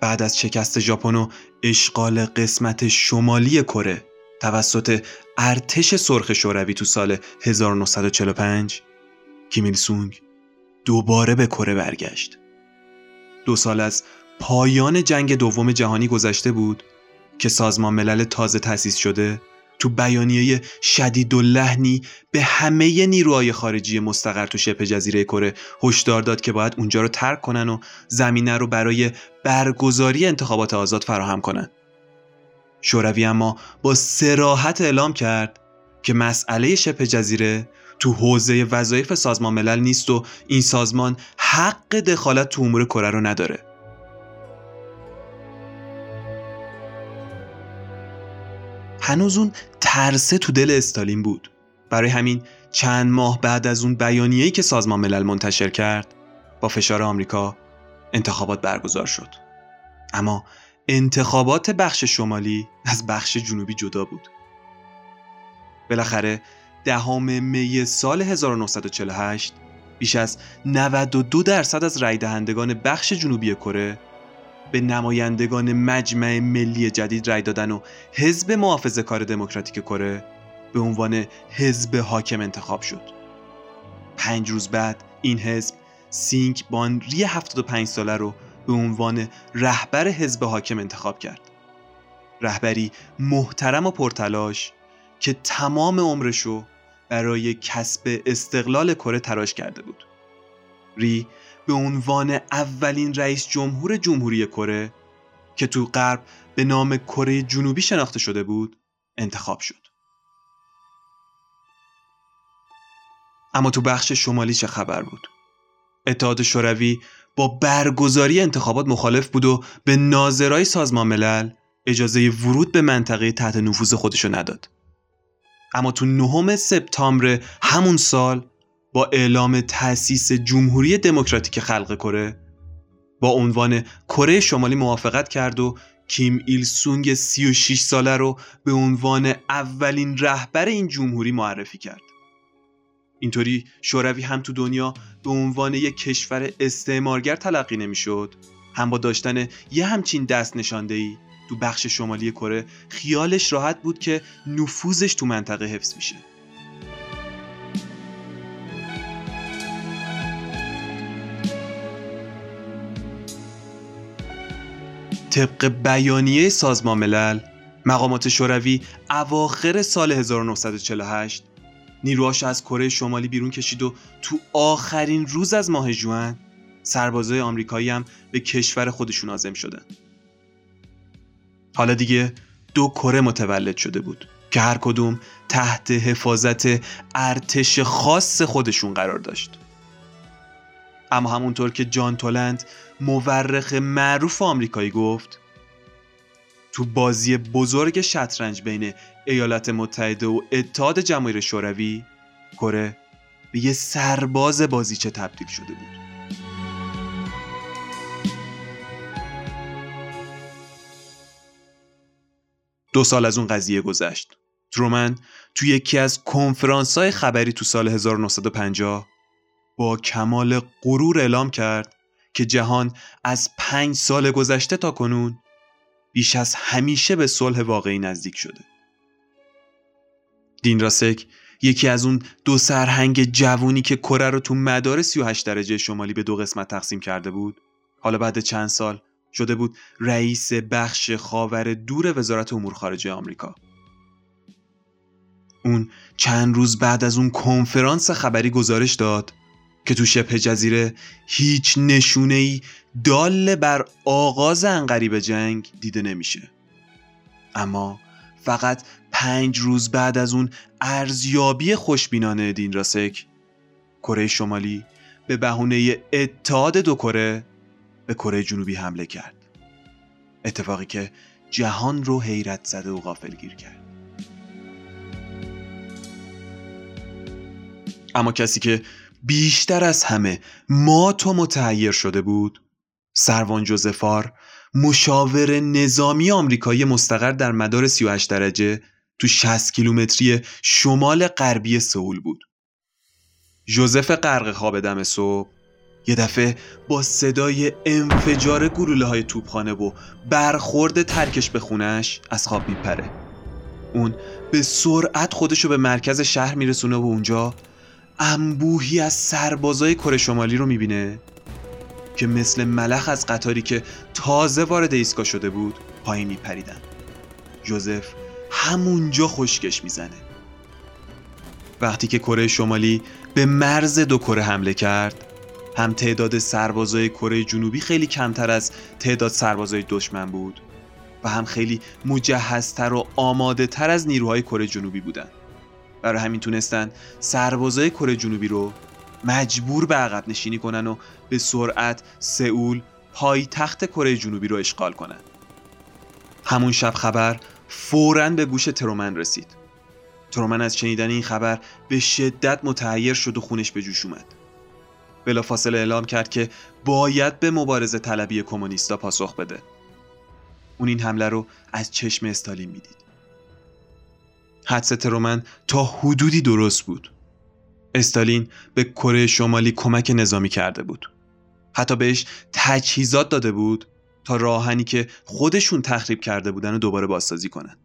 بعد از شکست ژاپن و اشغال قسمت شمالی کره توسط ارتش سرخ شوروی تو سال 1945 کیمیل سونگ دوباره به کره برگشت. دو سال از پایان جنگ دوم جهانی گذشته بود که سازمان ملل تازه تأسیس شده تو بیانیه شدید و لحنی به همه نیروهای خارجی مستقر تو شبه جزیره کره هشدار داد که باید اونجا رو ترک کنن و زمینه رو برای برگزاری انتخابات آزاد فراهم کنن. شوروی اما با سراحت اعلام کرد که مسئله شبه جزیره تو حوزه وظایف سازمان ملل نیست و این سازمان حق دخالت تو امور کره رو نداره. هنوز اون ترسه تو دل استالین بود. برای همین چند ماه بعد از اون بیانیه‌ای که سازمان ملل منتشر کرد با فشار آمریکا انتخابات برگزار شد. اما انتخابات بخش شمالی از بخش جنوبی جدا بود. بالاخره دهم می سال 1948 بیش از 92 درصد از رای دهندگان بخش جنوبی کره به نمایندگان مجمع ملی جدید رای دادن و حزب محافظه کار دموکراتیک کره به عنوان حزب حاکم انتخاب شد. پنج روز بعد این حزب سینک بانری 75 ساله رو به عنوان رهبر حزب حاکم انتخاب کرد. رهبری محترم و پرتلاش که تمام عمرشو برای کسب استقلال کره تراش کرده بود. ری به عنوان اولین رئیس جمهور جمهوری کره که تو غرب به نام کره جنوبی شناخته شده بود انتخاب شد. اما تو بخش شمالی چه خبر بود؟ اتحاد شوروی با برگزاری انتخابات مخالف بود و به ناظرای سازمان ملل اجازه ورود به منطقه تحت نفوذ خودشو نداد. اما تو نهم سپتامبر همون سال با اعلام تأسیس جمهوری دموکراتیک خلق کره با عنوان کره شمالی موافقت کرد و کیم ایل سونگ 36 ساله رو به عنوان اولین رهبر این جمهوری معرفی کرد. اینطوری شوروی هم تو دنیا به عنوان یک کشور استعمارگر تلقی نمی‌شد هم با داشتن یه همچین دست نشانده ای تو بخش شمالی کره خیالش راحت بود که نفوذش تو منطقه حفظ میشه طبق بیانیه سازمان ملل مقامات شوروی اواخر سال 1948 نیروهاش از کره شمالی بیرون کشید و تو آخرین روز از ماه جوان سربازای آمریکایی هم به کشور خودشون آزم شدن. حالا دیگه دو کره متولد شده بود که هر کدوم تحت حفاظت ارتش خاص خودشون قرار داشت. اما همونطور که جان تولند مورخ معروف آمریکایی گفت. تو بازی بزرگ شطرنج بین ایالات متحده و اتحاد جماهیر شوروی کره به یه سرباز بازیچه تبدیل شده بود. دو سال از اون قضیه گذشت. ترومن تو یکی از کنفرانس های خبری تو سال 1950 با کمال غرور اعلام کرد که جهان از پنج سال گذشته تا کنون بیش از همیشه به صلح واقعی نزدیک شده. دین راسک یکی از اون دو سرهنگ جوونی که کره رو تو مدار 38 درجه شمالی به دو قسمت تقسیم کرده بود حالا بعد چند سال شده بود رئیس بخش خاور دور وزارت امور خارجه آمریکا. اون چند روز بعد از اون کنفرانس خبری گزارش داد که تو شبه جزیره هیچ نشونه ای دال بر آغاز انقریب جنگ دیده نمیشه. اما فقط پنج روز بعد از اون ارزیابی خوشبینانه دین راسک کره شمالی به بهونه اتحاد دو کره به کره جنوبی حمله کرد. اتفاقی که جهان رو حیرت زده و غافلگیر کرد. اما کسی که بیشتر از همه ما تو متحیر شده بود سروان جوزفار مشاور نظامی آمریکایی مستقر در مدار 38 درجه تو 60 کیلومتری شمال غربی سئول بود. جوزف غرق خواب دم صبح یه دفعه با صدای انفجار گلوله های توپخانه و برخورد ترکش به خونش از خواب میپره. اون به سرعت خودشو به مرکز شهر میرسونه و اونجا انبوهی از سربازای کره شمالی رو می‌بینه؟ که مثل ملخ از قطاری که تازه وارد ایستگاه شده بود پایین میپریدن. جوزف همونجا خشکش می‌زنه. وقتی که کره شمالی به مرز دو کره حمله کرد هم تعداد سربازای کره جنوبی خیلی کمتر از تعداد سربازای دشمن بود و هم خیلی مجهزتر و آماده تر از نیروهای کره جنوبی بودن. برای همین تونستن سربازای کره جنوبی رو مجبور به عقب نشینی کنن و به سرعت سئول پایتخت کره جنوبی رو اشغال کنن. همون شب خبر فوراً به گوش ترومن رسید. ترومن از شنیدن این خبر به شدت متحیر شد و خونش به جوش اومد. بلافاصله اعلام کرد که باید به مبارزه طلبی کمونیستا پاسخ بده. اون این حمله رو از چشم استالین می‌دید. حدس ترومن تا حدودی درست بود استالین به کره شمالی کمک نظامی کرده بود. حتی بهش تجهیزات داده بود تا راهنی که خودشون تخریب کرده بودن و دوباره بازسازی کنن.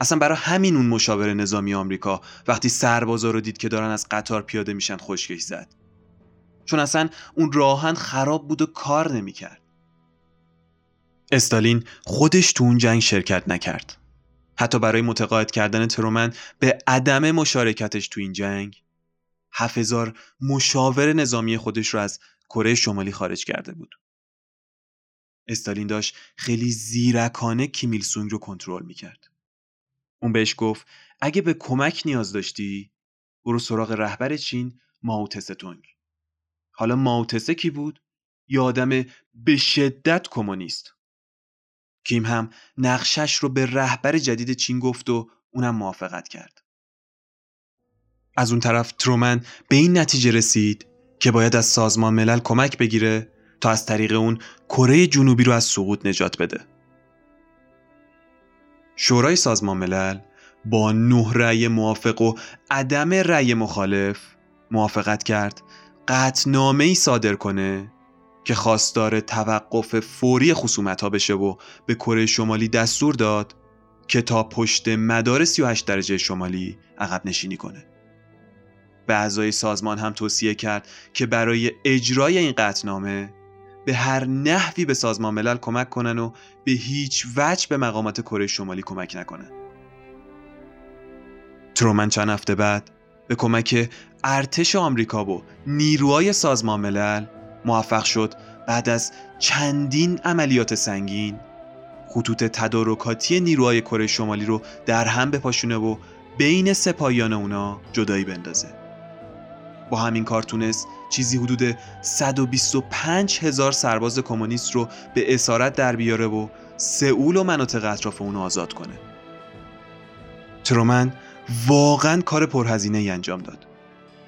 اصلا برای همین اون مشاور نظامی آمریکا وقتی سربازا رو دید که دارن از قطار پیاده میشن خوشگش زد. چون اصلا اون راهن خراب بود و کار نمی‌کرد. استالین خودش تو اون جنگ شرکت نکرد. حتی برای متقاعد کردن ترومن به عدم مشارکتش تو این جنگ هزار مشاور نظامی خودش رو از کره شمالی خارج کرده بود. استالین داشت خیلی زیرکانه کیمیل سونگ رو کنترل می‌کرد. اون بهش گفت اگه به کمک نیاز داشتی برو سراغ رهبر چین ماوتسه تونگ. حالا ماوتسه کی بود؟ یه آدم به شدت کمونیست. کیم هم نقشش رو به رهبر جدید چین گفت و اونم موافقت کرد. از اون طرف ترومن به این نتیجه رسید که باید از سازمان ملل کمک بگیره تا از طریق اون کره جنوبی رو از سقوط نجات بده. شورای سازمان ملل با نه رأی موافق و عدم رأی مخالف موافقت کرد قطنامه ای صادر کنه که خواستار توقف فوری خصومت ها بشه و به کره شمالی دستور داد که تا پشت مدار 38 درجه شمالی عقب نشینی کنه. به اعضای سازمان هم توصیه کرد که برای اجرای این قطنامه به هر نحوی به سازمان ملل کمک کنن و به هیچ وجه به مقامات کره شمالی کمک نکنن. ترومن چند هفته بعد به کمک ارتش آمریکا و نیروهای سازمان ملل موفق شد بعد از چندین عملیات سنگین. خطوط تدارکاتی نیروهای کره شمالی رو در هم بپاشونه و بین سپاهیان اونا جدایی بندازه. با همین کار تونست چیزی حدود 125 هزار سرباز کمونیست رو به اسارت در بیاره و سئول و مناطق اطراف اون آزاد کنه. ترومن واقعا کار پرهزینه ای انجام داد.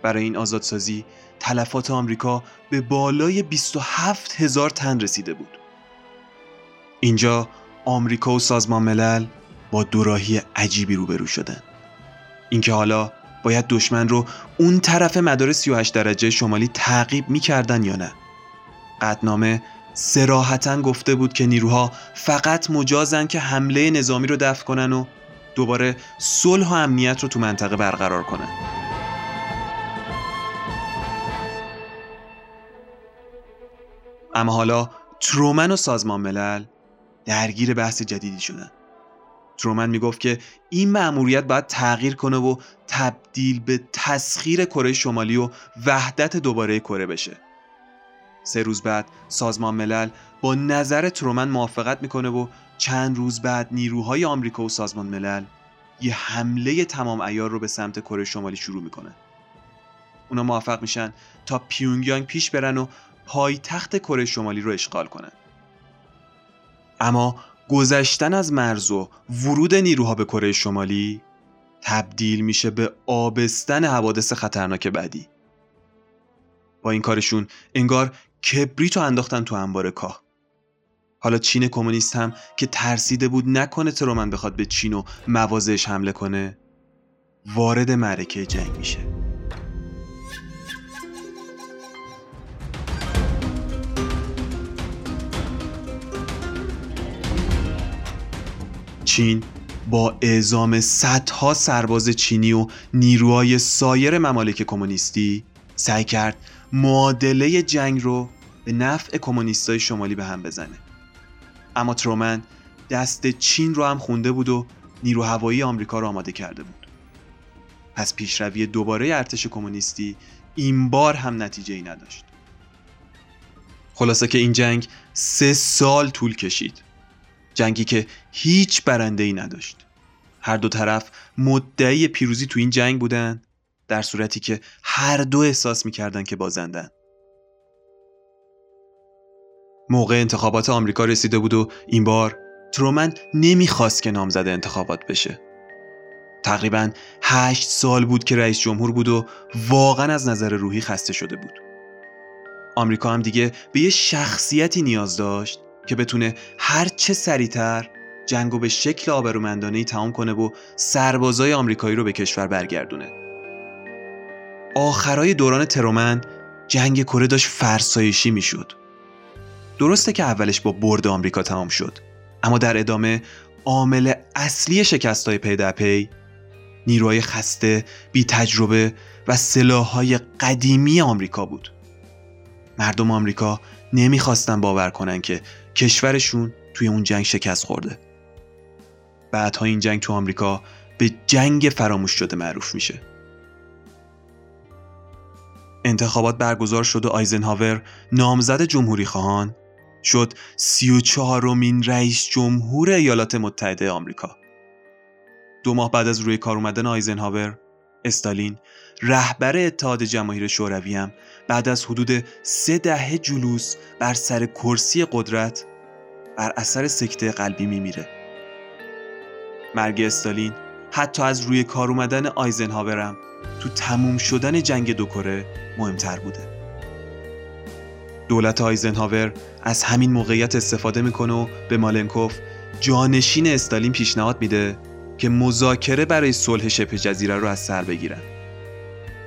برای این آزادسازی تلفات آمریکا به بالای 27 هزار تن رسیده بود. اینجا آمریکا و سازمان ملل با دوراهی عجیبی روبرو شدن. اینکه حالا باید دشمن رو اون طرف مدار 38 درجه شمالی تعقیب می‌کردن یا نه. قدنامه سراحتا گفته بود که نیروها فقط مجازن که حمله نظامی رو دفع کنن و دوباره صلح و امنیت رو تو منطقه برقرار کنن. اما حالا ترومن و سازمان ملل درگیر بحث جدیدی شدن. ترومن می‌گفت که این مأموریت باید تغییر کنه و تبدیل به تسخیر کره شمالی و وحدت دوباره کره بشه. سه روز بعد سازمان ملل با نظر ترومن موافقت می‌کنه و چند روز بعد نیروهای آمریکا و سازمان ملل یه حمله تمام ایار رو به سمت کره شمالی شروع می‌کنن. اونا موفق میشن تا پیونگیانگ پیش برن و پایتخت کره شمالی رو اشغال کنند. اما گذشتن از مرز و ورود نیروها به کره شمالی تبدیل میشه به آبستن حوادث خطرناک بعدی. با این کارشون انگار کبریتو انداختن تو انبار کاه. حالا چین کمونیست هم که ترسیده بود نکنه ترومن بخواد به چین و مواضعش حمله کنه وارد معرکه جنگ میشه. چین با اعزام صدها سرباز چینی و نیروهای سایر ممالک کمونیستی سعی کرد معادله جنگ رو به نفع کمونیستای شمالی به هم بزنه. اما ترومن دست چین رو هم خونده بود و نیرو هوایی آمریکا رو آماده کرده بود. پس پیشروی دوباره ارتش کمونیستی این بار هم نتیجه ای نداشت. خلاصه که این جنگ سه سال طول کشید. جنگی که هیچ برنده ای نداشت. هر دو طرف مدعی پیروزی تو این جنگ بودن در صورتی که هر دو احساس می‌کردن که بازندن. موقع انتخابات آمریکا رسیده بود و این بار ترومن نمی‌خواست که نامزد انتخابات بشه. تقریبا هشت سال بود که رئیس جمهور بود و واقعا از نظر روحی خسته شده بود. آمریکا هم دیگه به یه شخصیتی نیاز داشت. که بتونه هر چه سریعتر جنگو به شکل آبرومندانه تمام کنه و سربازای آمریکایی رو به کشور برگردونه. آخرای دوران ترومن جنگ کره داشت فرسایشی می‌شد. درسته که اولش با برد آمریکا تمام شد اما در ادامه عامل اصلی شکست های پی در پی نیروهای خسته، بی تجربه و سلاحهای قدیمی آمریکا بود. مردم آمریکا نمی‌خواستن باور کنن که کشورشون توی اون جنگ شکست خورده. بعدها این جنگ تو آمریکا به جنگ فراموش شده معروف میشه. انتخابات برگزار شد و آیزنهاور نامزد جمهوری خواهان شد سی و چهارمین رئیس جمهور ایالات متحده آمریکا. دو ماه بعد از روی کار اومدن آیزنهاور استالین رهبر اتحاد جماهیر شوروی هم بعد از حدود سه دهه جلوس بر سر کرسی قدرت بر اثر سکته قلبی میمیره. مرگ استالین حتی از روی کار اومدن آیزنهاورم تو تموم شدن جنگ دو کره مهمتر بوده. دولت آیزنهاور از همین موقعیت استفاده می‌کنه و به مالنکوف جانشین استالین پیشنهاد میده که مذاکره برای صلح شبه جزیره رو از سر بگیرن.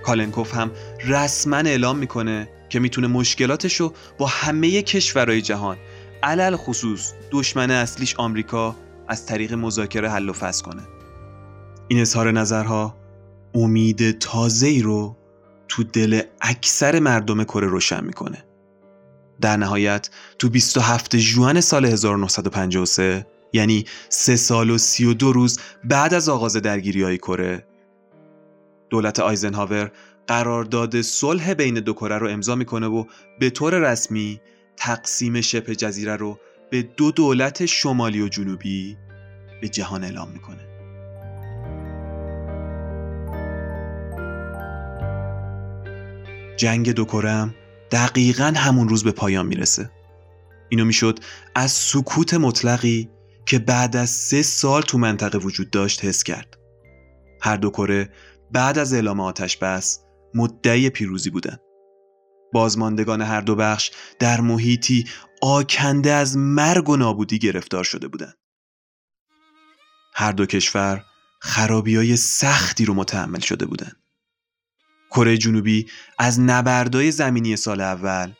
کالنکوف هم رسما اعلام می‌کنه که می‌تونه مشکلاتش رو با همه کشورهای جهان علل خصوص دشمن اصلیش آمریکا از طریق مذاکره حل و فصل کنه. این اظهار نظرها امید تازه ای رو تو دل اکثر مردم کره روشن می‌کنه. در نهایت تو 27 ژوئن سال 1953 یعنی سه سال و سی و دو روز بعد از آغاز درگیری های کره. دولت آیزنهاور قرارداد صلح بین دو کره رو امضا می‌کنه و به طور رسمی تقسیم شبه جزیره رو به دو دولت شمالی و جنوبی به جهان اعلام می‌کنه. جنگ دو هم دقیقا همون روز به پایان می‌رسه. اینو می‌شد از سکوت مطلقی که بعد از سه سال تو منطقه وجود داشت حس کرد. هر دو کره بعد از اعلام آتش بس مدعی پیروزی بودند. بازماندگان هر دو بخش در محیطی آکنده از مرگ و نابودی گرفتار شده بودند. هر دو کشور خرابی های سختی رو متحمل شده بودند. کره جنوبی از نبردای زمینی سال اول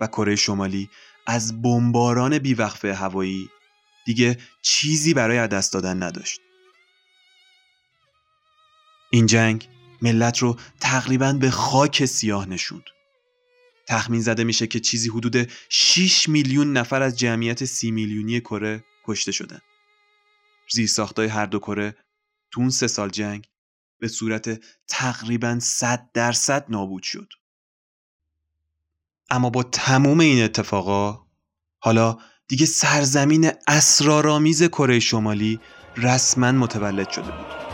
و کره شمالی از بمباران بیوقفه هوایی دیگه چیزی برای دست دادن نداشت. این جنگ ملت رو تقریبا به خاک سیاه نشوند. تخمین زده میشه که چیزی حدود 6 میلیون نفر از جمعیت سی میلیونی کره کشته شدن. زیرساختای هر دو کره تو اون سه سال جنگ به صورت تقریبا 100 درصد نابود شد. اما با تموم این اتفاقا حالا دیگه سرزمین اسرارآمیز کره شمالی رسما متولد شده بود.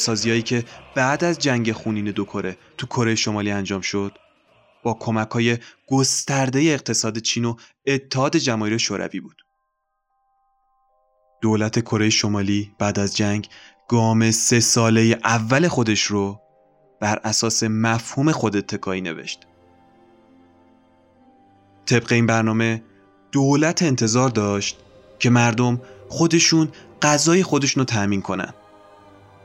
بازسازیهایی که بعد از جنگ خونین دو کره تو کره شمالی انجام شد با کمک های گسترده اقتصاد چین و اتحاد جماهیر شوروی بود. دولت کره شمالی بعد از جنگ گام سه ساله اول خودش رو بر اساس مفهوم خود اتکایی نوشت. طبق این برنامه دولت انتظار داشت که مردم خودشون غذای خودشون رو تأمین کنن.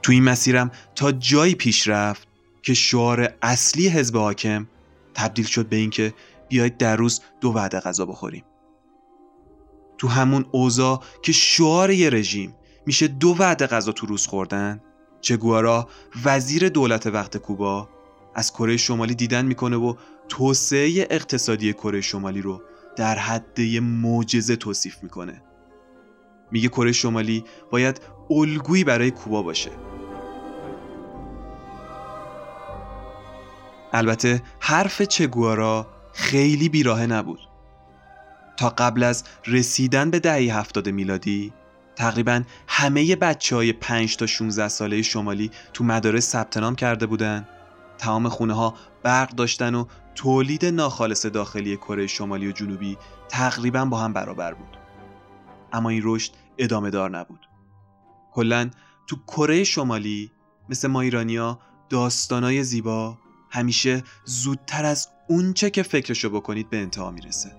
تو این مسیرم تا جایی پیش رفت که شعار اصلی حزب حاکم تبدیل شد به اینکه بیاید در روز دو وعده غذا بخوریم. تو همون اوضاع که شعار یه رژیم میشه دو وعده غذا تو روز خوردن چگوارا وزیر دولت وقت کوبا از کره شمالی دیدن می‌کنه و توسعه اقتصادی کره شمالی رو در حد معجزه توصیف می‌کنه. میگه کره شمالی باید الگویی برای کوبا باشه. البته حرف چگوارا خیلی بیراهه نبود. تا قبل از رسیدن به دهه هفتاد میلادی تقریبا همه بچه های 5 تا 16 ساله شمالی تو مدارس ثبت نام کرده بودن. تمام خونه ها برق داشتن و تولید ناخالص داخلی کره شمالی و جنوبی تقریبا با هم برابر بود. اما این رشد ادامه دار نبود. کلا تو کره شمالی مثل ما ایرانیا داستانای زیبا همیشه زودتر از اونچه که فکرشو بکنید به انتها می‌رسه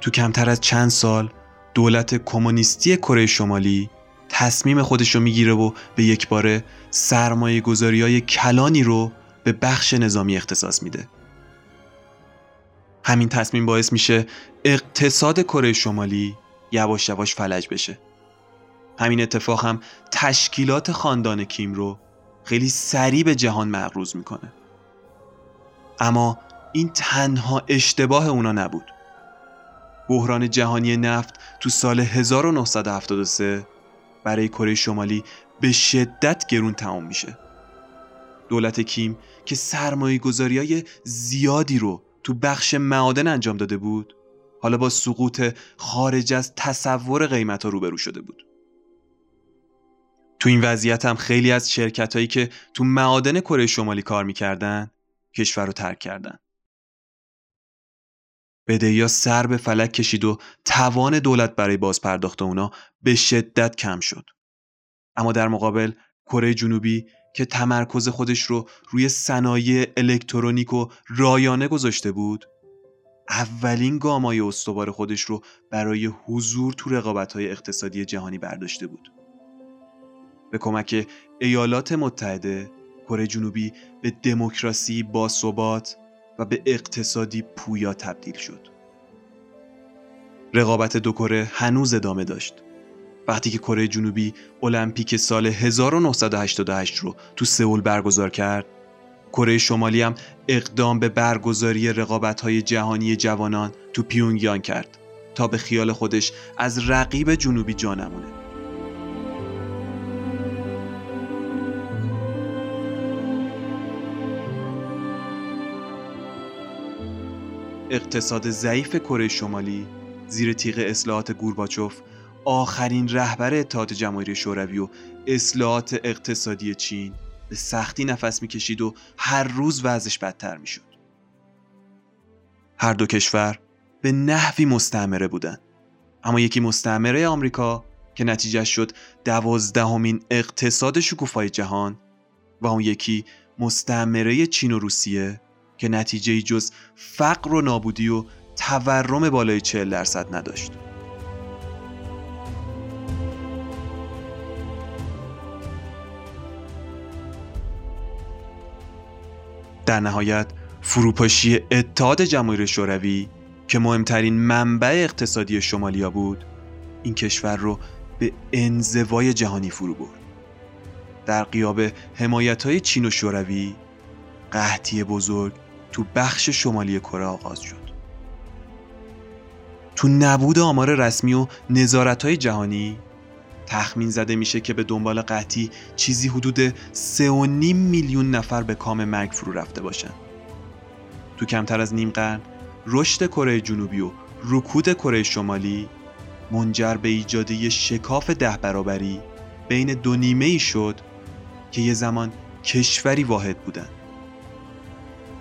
تو کمتر از چند سال دولت کمونیستی کره شمالی تصمیم خودش رو می‌گیره و به یک باره سرمایه گذاری های کلانی رو به بخش نظامی اختصاص میده. همین تصمیم باعث میشه اقتصاد کره شمالی یواش یواش فلج بشه. همین اتفاق هم تشکیلات خاندان کیم رو خیلی سریع به جهان مغروز می‌کنه. اما این تنها اشتباه اونا نبود. بحران جهانی نفت تو سال 1973 برای کره شمالی به شدت گرون تمام میشه. دولت کیم که سرمایه گذاری های زیادی رو تو بخش معادن انجام داده بود حالا با سقوط خارج از تصور قیمت ها روبرو شده بود. تو این وضعیت هم خیلی از شرکت هایی که تو معادن کره شمالی کار می‌کردن کشور رو ترک کردن. بدهیا سر به فلک کشید و توان دولت برای بازپرداخت اونا به شدت کم شد. اما در مقابل کره جنوبی که تمرکز خودش رو روی صنایع الکترونیک و رایانه گذاشته بود اولین گامای استوار خودش رو برای حضور تو رقابت‌های اقتصادی جهانی برداشته بود. به کمک ایالات متحده کره جنوبی به دموکراسی با ثبات و به اقتصادی پویا تبدیل شد. رقابت دو کره هنوز ادامه داشت. وقتی که کره جنوبی المپیک سال 1988 رو تو سئول برگزار کرد، کره شمالی هم اقدام به برگزاری رقابت‌های جهانی جوانان تو پیونگیان کرد تا به خیال خودش از رقیب جنوبی جا نمونه. اقتصاد ضعیف کره شمالی زیر تیغ اصلاحات گورباچوف آخرین رهبر اتحاد جماهیر شوروی و اصلاحات اقتصادی چین به سختی نفس می‌کشید و هر روز وضعش بدتر می‌شد. هر دو کشور به نحوی مستعمره بودند. اما یکی مستعمره آمریکا که نتیجه شد دوازدهمین اقتصاد شکوفای جهان و اون یکی مستعمره چین و روسیه که نتیجه جز فقر و نابودی و تورم بالای 40 درصد نداشت. در نهایت فروپاشی اتحاد جماهیر شوروی که مهمترین منبع اقتصادی شمالیا بود این کشور رو به انزوای جهانی فرو برد. در قیاب حمایت های چین و شوروی قحطی بزرگ تو بخش شمالی کره آغاز شد. تو نبود آمار رسمی و نظارت های جهانی تخمین زده میشه که به دنبال قحطی چیزی حدود 3.5 میلیون نفر به کام مرگ فرو رفته باشن. تو کمتر از نیم قرن رشد کره جنوبی و رکود کره شمالی منجر به ایجاد یه شکاف ده برابری بین دو نیمه ای شد که یه زمان کشوری واحد بودن.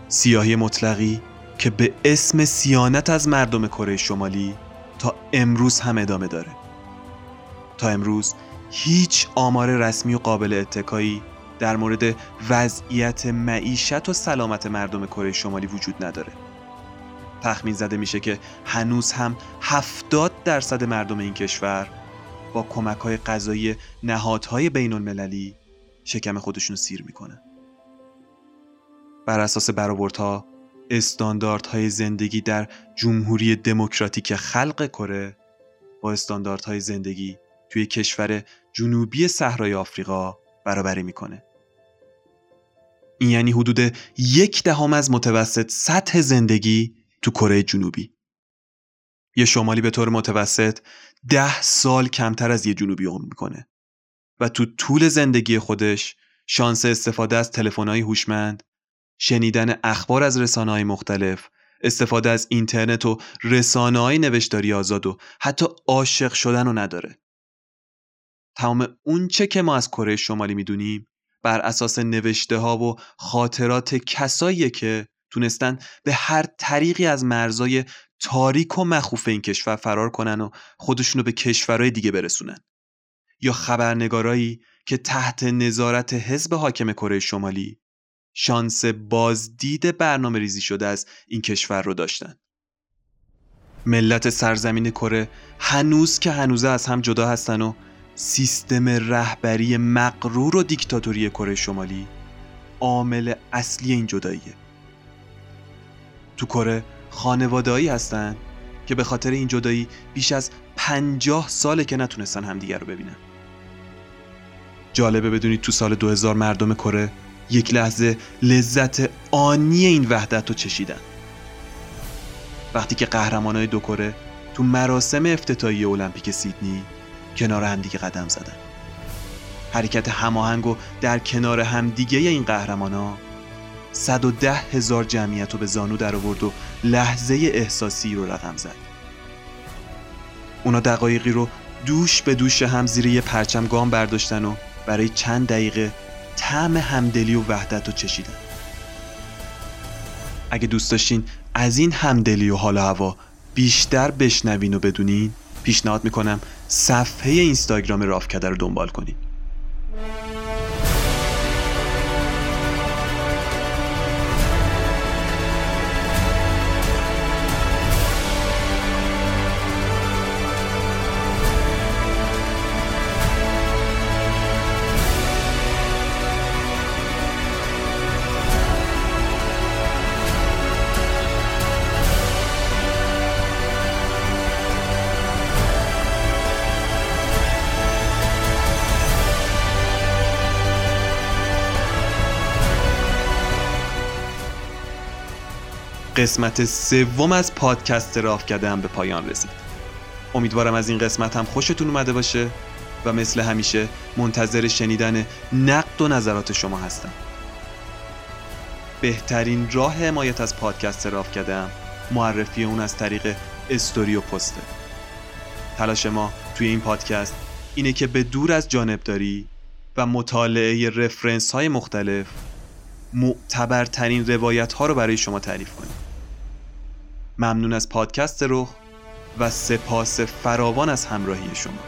سیاهی مطلقی که به اسم سیانت از مردم کره شمالی تا امروز هم ادامه داره. تا امروز هیچ آمار رسمی و قابل اتکایی در مورد وضعیت معیشت و سلامت مردم کره شمالی وجود نداره. تخمین زده میشه که هنوز هم 70 درصد مردم این کشور با کمک های غذایی نهادهای بین المللی شکم خودشون سیر می‌کنه. بر اساس برآوردها استانداردهای زندگی در جمهوری دموکراتیک خلق کره با استانداردهای زندگی توی کشور جنوبی صحرای آفریقا برابری می‌کنه. این یعنی حدود یک دهم از متوسط سطح زندگی تو کره جنوبی. یه شمالی به طور متوسط ده سال کمتر از یه جنوبی عمر می‌کنه و تو طول زندگی خودش شانس استفاده از تلفن‌های هوشمند، شنیدن اخبار از رسانه‌های مختلف، استفاده از اینترنت و رسانه‌های نوشتاری آزاد و حتی عاشق شدن رو نداره. تمام اون چه که ما از کره شمالی می‌دونیم بر اساس نوشته ها و خاطرات کسایی که تونستن به هر طریقی از مرزای تاریک و مخوف این کشور فرار کنن و خودشونو به کشورهای دیگه برسونن. یا خبرنگارایی که تحت نظارت حزب حاکم کره شمالی شانس بازدید برنامه ریزی شده از این کشور رو داشتن. ملت سرزمین کره هنوز که هنوزه از هم جدا هستن و سیستم رهبری مقرور و دیکتاتوری کره شمالی عامل اصلی این جداییه. تو کره خانوادهایی هستن که به خاطر این جدایی بیش از پنجاه ساله که نتونستن همدیگر رو ببینن. جالبه بدونید تو سال 2000 مردم کره یک لحظه لذت آنی این وحدت رو چشیدن. وقتی که قهرمانای دو کره تو مراسم افتتاحیه المپیک سیدنی کنار همدیگه قدم زدن. حرکت هماهنگ و در کنار همدیگه این قهرمانا 110 هزار جمعیت رو به زانو در آورد و لحظه احساسی رو رقم زد. اونا دقایقی رو دوش به دوش هم زیر یه پرچم گام برداشتن و برای چند دقیقه طعم همدلی و وحدت رو چشیدن. اگه دوست داشتین از این همدلی و حال هوا بیشتر بشنوین و بدونین پیشنهاد می‌کنم صفحه اینستاگرام رافکده رو دنبال کنین قسمت سوم از پادکست راف کرده هم به پایان رسید. امیدوارم از این قسمت هم خوشتون اومده باشه و مثل همیشه منتظر شنیدن نقد و نظرات شما هستم. بهترین راه حمایت از پادکست راف کردم معرفی اون از طریق استوری و پسته. تلاش ما توی این پادکست اینه که به دور از جانبداری و مطالعه رفرنس های مختلف معتبرترین روایت ها رو برای شما تعریف کنیم. ممنون از پادکست رخ و سپاس فراوان از همراهی شما.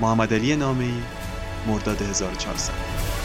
محمد علی نامی مرداد 1400